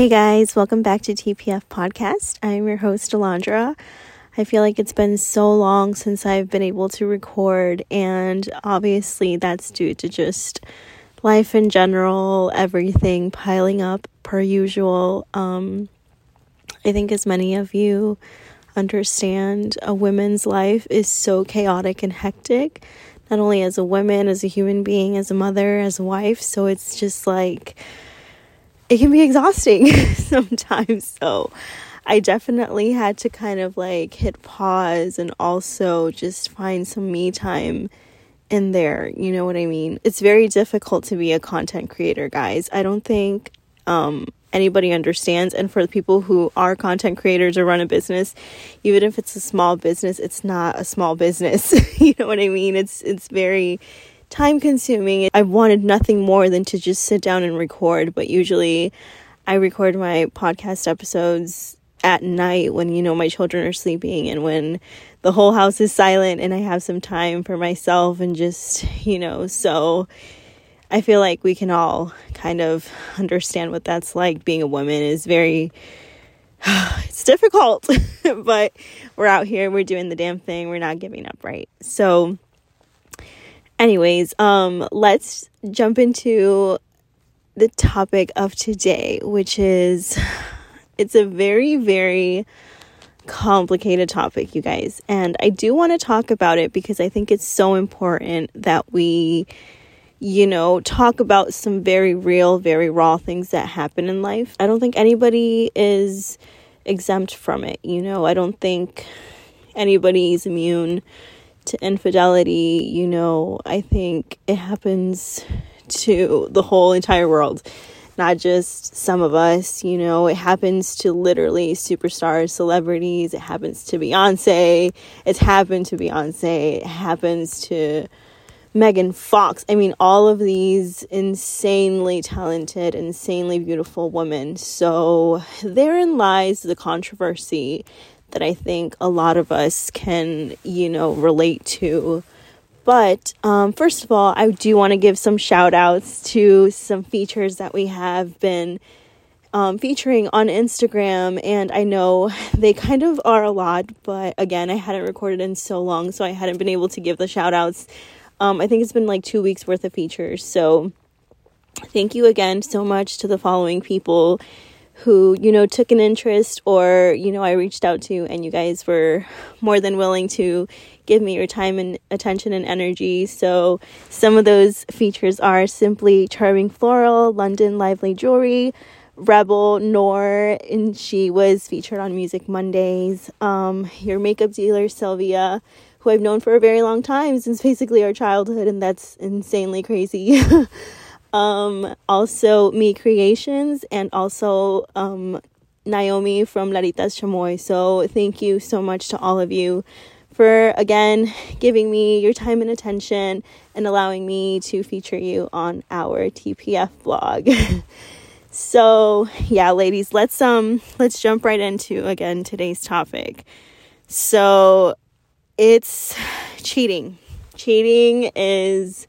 Hey guys, welcome back to TPF Podcast. I'm your host, Alondra. I feel like it's been so long since I've been able to record, and obviously that's due to just life in general, everything piling up per usual. Um, I think, as many of you understand, a woman's life is so chaotic and hectic, not only as a woman, as a human being, as a mother, as a wife. So it's just like, it can be exhausting sometimes. So I definitely had to kind of like hit pause and also just find some me time in there. You know what I mean? It's very difficult to be a content creator, guys. I don't think um, anybody understands. And for the people who are content creators or run a business, even if it's a small business, it's not a small business. you know what I mean? It's it's very time consuming. I wanted nothing more than to just sit down and record, but usually I record my podcast episodes at night when you know my children are sleeping and when the whole house is silent and I have some time for myself and just, you know, so I feel like we can all kind of understand what that's like being a woman is very it's difficult, but we're out here, we're doing the damn thing, we're not giving up, right? So anyways, um, let's jump into the topic of today, which is it's a very, very complicated topic, you guys. And I do want to talk about it because I think it's so important that we, you know, talk about some very real, very raw things that happen in life. I don't think anybody is exempt from it, you know, I don't think anybody's immune to infidelity, you know, I think it happens to the whole entire world, not just some of us, you know, it happens to literally superstars, celebrities, it happens to Beyonce, it's happened to Beyonce, it happens to Megan Fox. I mean, all of these insanely talented, insanely beautiful women. So therein lies the controversy that I think a lot of us can, you know, relate to. But um, first of all, I do want to give some shout outs to some features that we have been um, featuring on Instagram. And I know they kind of are a lot, but again, I hadn't recorded in so long, so I hadn't been able to give the shout outs. Um, I think it's been like two weeks worth of features. So thank you again so much to the following people who, you know, took an interest or, you know, I reached out to and you guys were more than willing to give me your time and attention and energy. So some of those features are simply Charming Floral, London Lively Jewelry, Rebel Nor, and she was featured on Music Mondays. Um, your makeup dealer, Sylvia, who I've known for a very long time since basically our childhood, and that's insanely crazy. um, also me creations and also um, naomi from laritas chamoy. So thank you so much to all of you for again giving me your time and attention and allowing me to feature you on our tpf blog. So yeah ladies let's um let's jump right into again today's topic. So it's cheating. Cheating is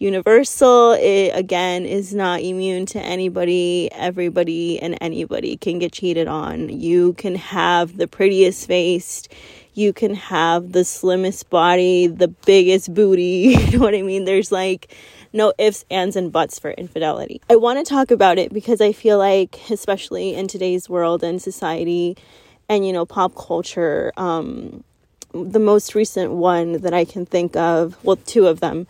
universal. It again is not immune to anybody. Everybody and anybody can get cheated on. You can have the prettiest face, you can have the slimmest body, the biggest booty. You know what I mean? There's like no ifs, ands, and buts for infidelity. I want to talk about it because I feel like, especially in today's world and society and, you know, pop culture, um, the most recent one that I can think of, well, two of them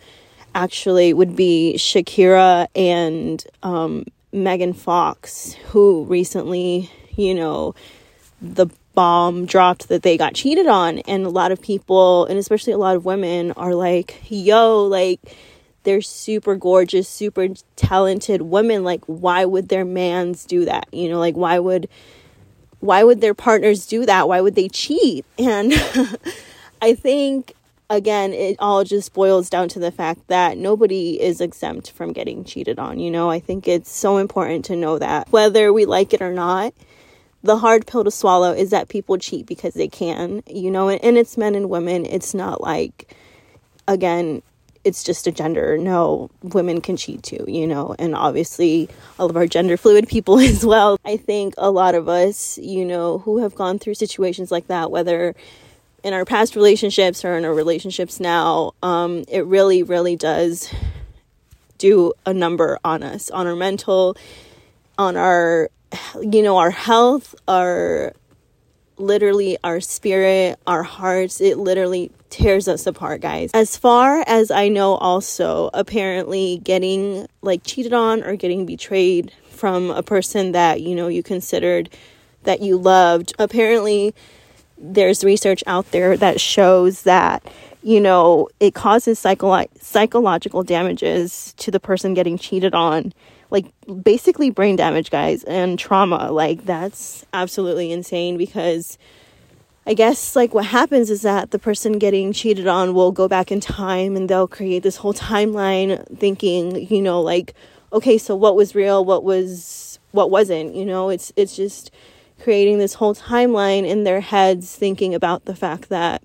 actually would be Shakira and um, Megan Fox, who recently, you know, the bomb dropped that they got cheated on. And a lot of people, and especially a lot of women, are like, yo, like, they're super gorgeous, super talented women. Like, why would their mans do that? You know, like, why would. Why would their partners do that? Why would they cheat? And I think again, it all just boils down to the fact that nobody is exempt from getting cheated on. You know, I think it's so important to know that whether we like it or not, the hard pill to swallow is that people cheat because they can, you know, and, it's men and women. It's not like, again, it's just a gender. No, women can cheat too, you know, and obviously all of our gender fluid people as well. I think a lot of us, you know, who have gone through situations like that, whether in our past relationships or in our relationships now, um, it really, really does do a number on us, on our mental, on our, you know, our health, our literally our spirit, our hearts. It literally tears us apart, guys. As far as I know, also, apparently getting like cheated on or getting betrayed from a person that you know you considered that you loved, apparently there's research out there that shows that you know it causes psycho- psychological damages to the person getting cheated on like basically brain damage guys and trauma like that's absolutely insane because I guess like what happens is that the person getting cheated on will go back in time and they'll create this whole timeline thinking, you know, like okay, so what was real, what was what wasn't, you know? It's it's just creating this whole timeline in their heads thinking about the fact that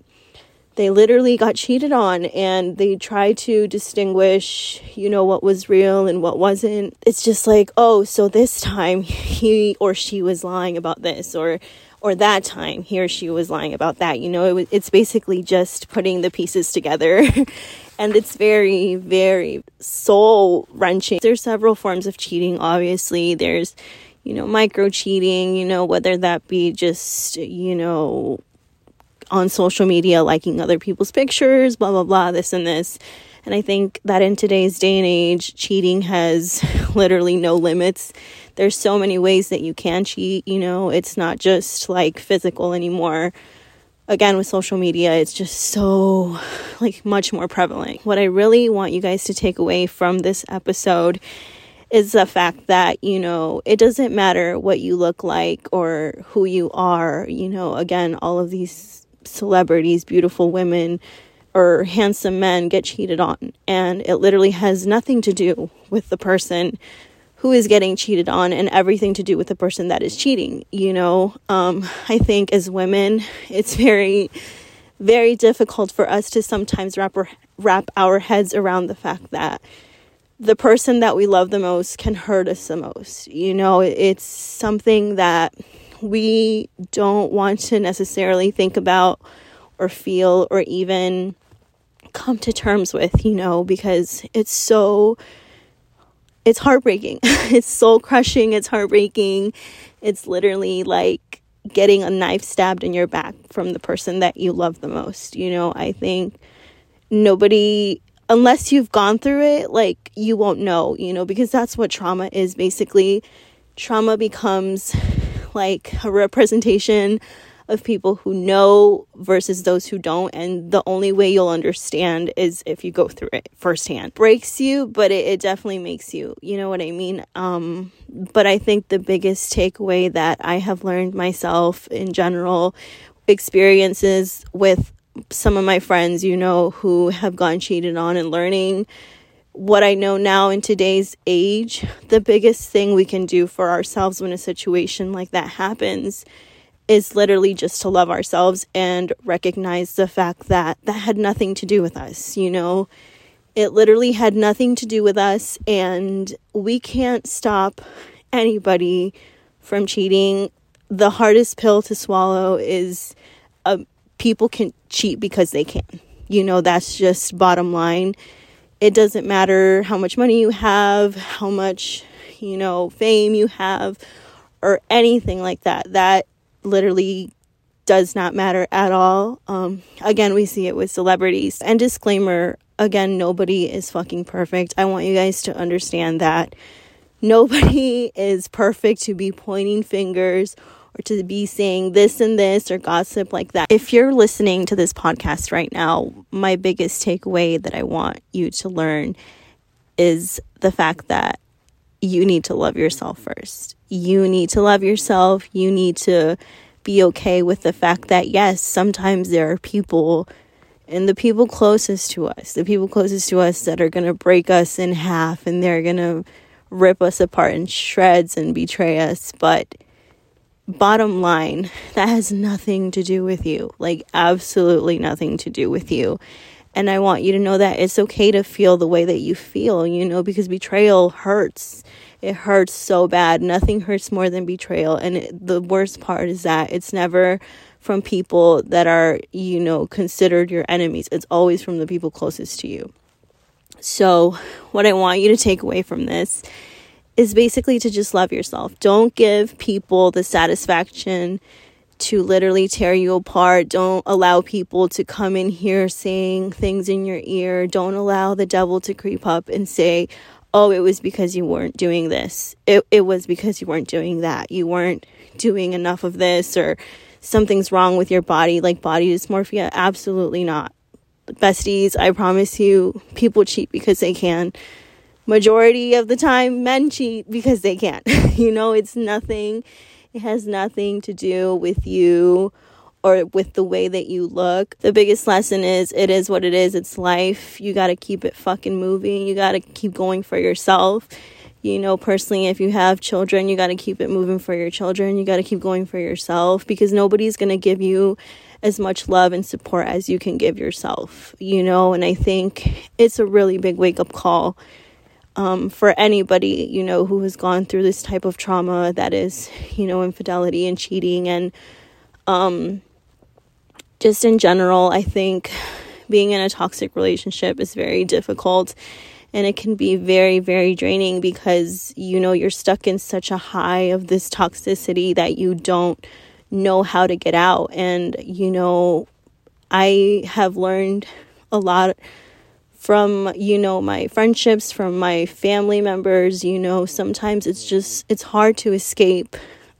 they literally got cheated on and they try to distinguish, you know, what was real and what wasn't. It's just like, oh, so this time he or she was lying about this or or that time he or she was lying about that. You know, it, it's basically just putting the pieces together. and it's very, very soul wrenching. There's several forms of cheating, obviously. There's, you know, micro cheating, you know, whether that be just, you know, on social media, liking other people's pictures, blah, blah, blah, this and this. And I think that in today's day and age, cheating has literally no limits. There's so many ways that you can cheat, you know, it's not just like physical anymore. Again, with social media, it's just so like much more prevalent. What I really want you guys to take away from this episode is the fact that, you know, it doesn't matter what you look like or who you are. You know, again, all of these celebrities, beautiful women, or handsome men get cheated on. And it literally has nothing to do with the person who is getting cheated on and everything to do with the person that is cheating. You know, um, I think as women, it's very, very difficult for us to sometimes wrap our, wrap our heads around the fact that the person that we love the most can hurt us the most. You know, it's something that we don't want to necessarily think about or feel or even come to terms with, you know, because it's so it's heartbreaking. it's soul crushing, it's heartbreaking. It's literally like getting a knife stabbed in your back from the person that you love the most. You know, I think nobody unless you've gone through it, like you won't know, you know, because that's what trauma is basically. Trauma becomes like a representation of people who know versus those who don't. And the only way you'll understand is if you go through it firsthand. Breaks you, but it, it definitely makes you. You know what I mean? Um, but I think the biggest takeaway that I have learned myself in general experiences with some of my friends, you know, who have gotten cheated on and learning what I know now in today's age, the biggest thing we can do for ourselves when a situation like that happens is literally just to love ourselves and recognize the fact that that had nothing to do with us, you know. It literally had nothing to do with us, and we can't stop anybody from cheating. The hardest pill to swallow is people can cheat because they can. You know, that's just bottom line. It doesn't matter how much money you have, how much, you know, fame you have, or anything like that. That literally does not matter at all. Um, again, we see it with celebrities. And disclaimer again, nobody is fucking perfect. I want you guys to understand that nobody is perfect to be pointing fingers or to be saying this and this or gossip like that. If you're listening to this podcast right now, my biggest takeaway that I want you to learn is the fact that you need to love yourself first. You need to love yourself. You need to be okay with the fact that, yes, sometimes there are people and the people closest to us, the people closest to us that are going to break us in half and they're going to rip us apart in shreds and betray us. But bottom line, that has nothing to do with you. Like, absolutely nothing to do with you. And I want you to know that it's okay to feel the way that you feel, you know, because betrayal hurts. It hurts so bad. Nothing hurts more than betrayal. And it, the worst part is that it's never from people that are, you know, considered your enemies. It's always from the people closest to you. So, what I want you to take away from this is basically to just love yourself. Don't give people the satisfaction to literally tear you apart. Don't allow people to come in here saying things in your ear. Don't allow the devil to creep up and say, oh, it was because you weren't doing this. It, it was because you weren't doing that. You weren't doing enough of this or something's wrong with your body, like body dysmorphia. Absolutely not. Besties, I promise you, people cheat because they can majority of the time men cheat because they can't. you know, it's nothing it has nothing to do with you or with the way that you look. The biggest lesson is it is what it is. It's life. You got to keep it fucking moving. You got to keep going for yourself. You know, personally, if you have children, you got to keep it moving for your children. You got to keep going for yourself because nobody's going to give you as much love and support as you can give yourself, you know, and I think it's a really big wake up call um, for anybody, you know, who has gone through this type of trauma that is, you know, infidelity and cheating and um, just in general, I think being in a toxic relationship is very difficult and it can be very, very draining because, you know, you're stuck in such a high of this toxicity that you don't know how to get out. And, you know, I have learned a lot from you know my friendships from my family members you know sometimes it's just it's hard to escape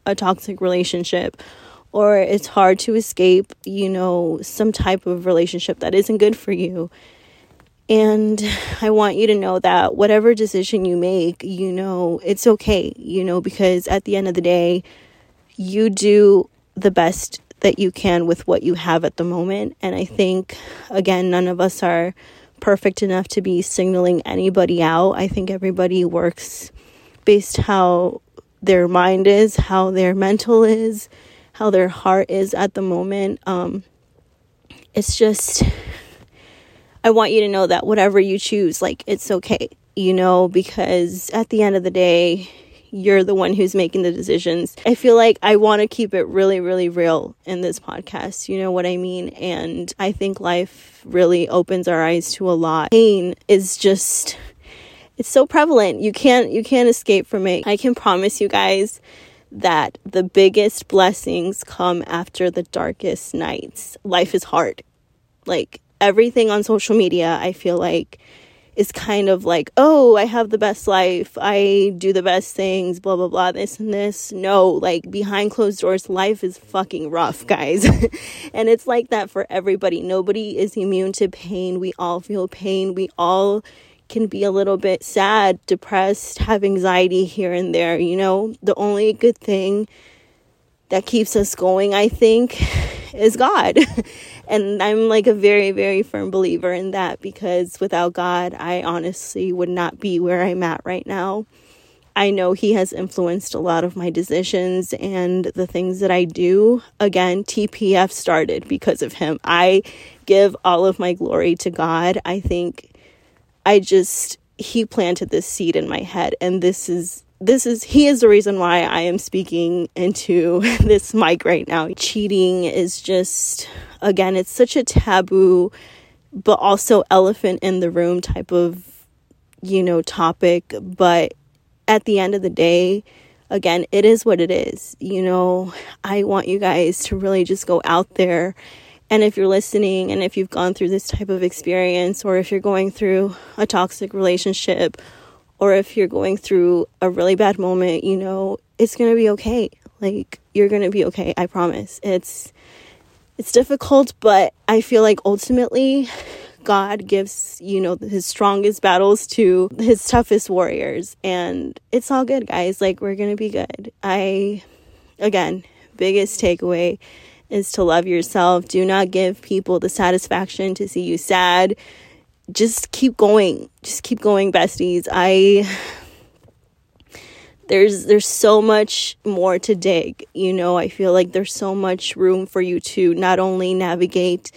a toxic relationship or it's hard to escape you know some type of relationship that isn't good for you. And i want you to know that whatever decision you make you know it's okay you know because at the end of the day you do the best that you can with what you have at the moment. And i think again none of us are perfect enough to be signaling anybody out. I think everybody works based how their mind is, how their mental is, how their heart is at the moment. Um, it's just, I want you to know that whatever you choose, like, it's okay, you know, because at the end of the day, you're the one who's making the decisions. I feel like I want to keep it really, really real in this podcast. You know what I mean? And I think life really opens our eyes to a lot. Pain is just it's so prevalent. You can't you can't escape from it. I can promise you guys that the biggest blessings come after the darkest nights. Life is hard. Like everything on social media, I feel like is kind of like, oh, I have the best life, I do the best things, blah, blah, blah, this and this. No, like behind closed doors, life is fucking rough, guys. and it's like that for everybody. Nobody is immune to pain. We all feel pain. We all can be a little bit sad, depressed, have anxiety here and there. You know, the only good thing that keeps us going, I think, is God. And I'm like a very, very firm believer in that because without God, I honestly would not be where I'm at right now. I know He has influenced a lot of my decisions and the things that I do. Again, TPF started because of Him. I give all of my glory to God. I think I just, He planted this seed in my head, and this is this is he is the reason why I am speaking into this mic right now. Cheating is just again, it's such a taboo but also elephant in the room type of you know topic, but at the end of the day, again, it is what it is. You know, I want you guys to really just go out there and if you're listening and if you've gone through this type of experience or if you're going through a toxic relationship or if you're going through a really bad moment, you know, it's going to be okay. Like you're going to be okay, I promise. It's it's difficult, but I feel like ultimately God gives, you know, his strongest battles to his toughest warriors and it's all good, guys. Like we're going to be good. I again, biggest takeaway is to love yourself. Do not give people the satisfaction to see you sad just keep going. Just keep going, besties. I there's there's so much more to dig. You know, I feel like there's so much room for you to not only navigate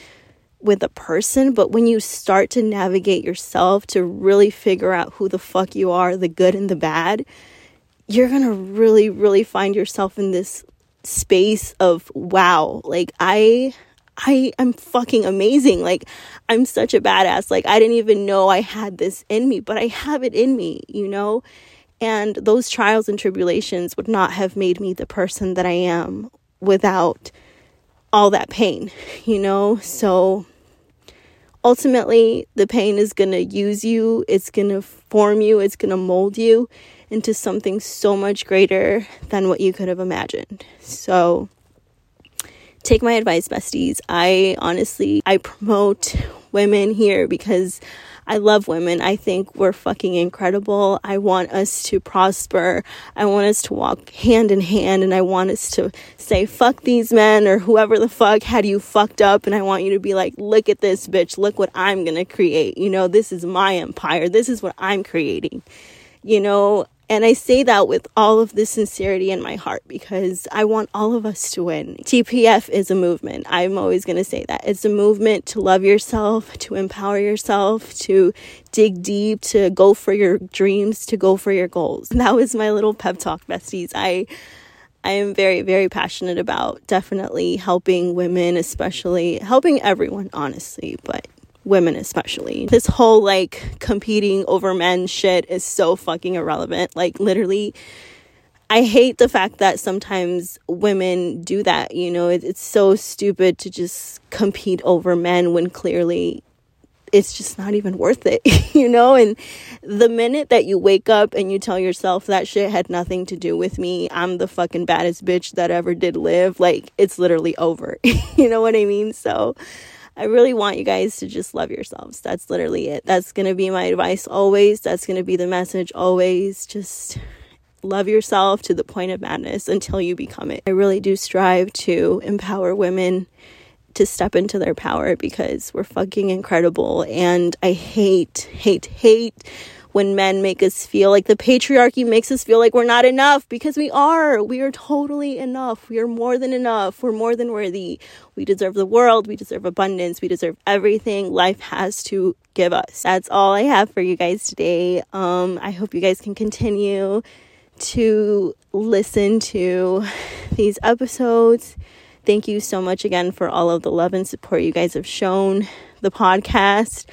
with a person, but when you start to navigate yourself to really figure out who the fuck you are, the good and the bad, you're going to really really find yourself in this space of wow, like I I am fucking amazing. Like I'm such a badass. Like I didn't even know I had this in me, but I have it in me, you know? And those trials and tribulations would not have made me the person that I am without all that pain, you know? So ultimately, the pain is going to use you, it's going to form you, it's going to mold you into something so much greater than what you could have imagined. So take my advice, besties. I honestly I promote women here because I love women. I think we're fucking incredible. I want us to prosper. I want us to walk hand in hand and I want us to say, fuck these men or whoever the fuck had you fucked up. And I want you to be like, look at this bitch. Look what I'm going to create. You know, this is my empire. This is what I'm creating. You know, and I say that with all of the sincerity in my heart because I want all of us to win. TPF is a movement. I'm always going to say that. It's a movement to love yourself, to empower yourself, to dig deep, to go for your dreams, to go for your goals. That was my little pep talk, besties. I I am very, very passionate about definitely helping women, especially helping everyone, honestly, but women especially. This whole like competing over men shit is so fucking irrelevant. Like literally I hate the fact that sometimes women do that, you know, it, it's so stupid to just compete over men when clearly it's just not even worth it, you know? And the minute that you wake up and you tell yourself that shit had nothing to do with me, I'm the fucking baddest bitch that ever did live, like it's literally over. you know what I mean? So I really want you guys to just love yourselves. That's literally it. That's going to be my advice always. That's going to be the message always. Just love yourself to the point of madness until you become it. I really do strive to empower women to step into their power because we're fucking incredible. And I hate, hate, hate when men make us feel like the patriarchy makes us feel like we're not enough because we are. We are totally enough. We are more than enough. We're more than worthy. We deserve the world. We deserve abundance. We deserve everything life has to give us. That's all I have for you guys today. Um, I hope you guys can continue to listen to these episodes. Thank you so much again for all of the love and support you guys have shown the podcast.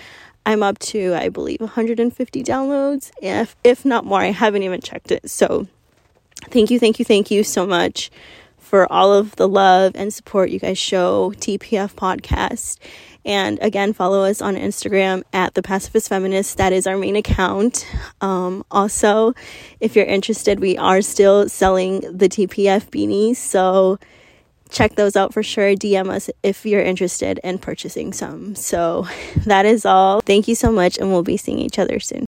I'm up to, I believe, 150 downloads, if, if not more. I haven't even checked it. So, thank you, thank you, thank you so much for all of the love and support you guys show TPF Podcast. And again, follow us on Instagram at the Pacifist Feminist. That is our main account. Um, also, if you're interested, we are still selling the TPF beanies. So check those out for sure. DM us if you're interested in purchasing some. So that is all. Thank you so much, and we'll be seeing each other soon.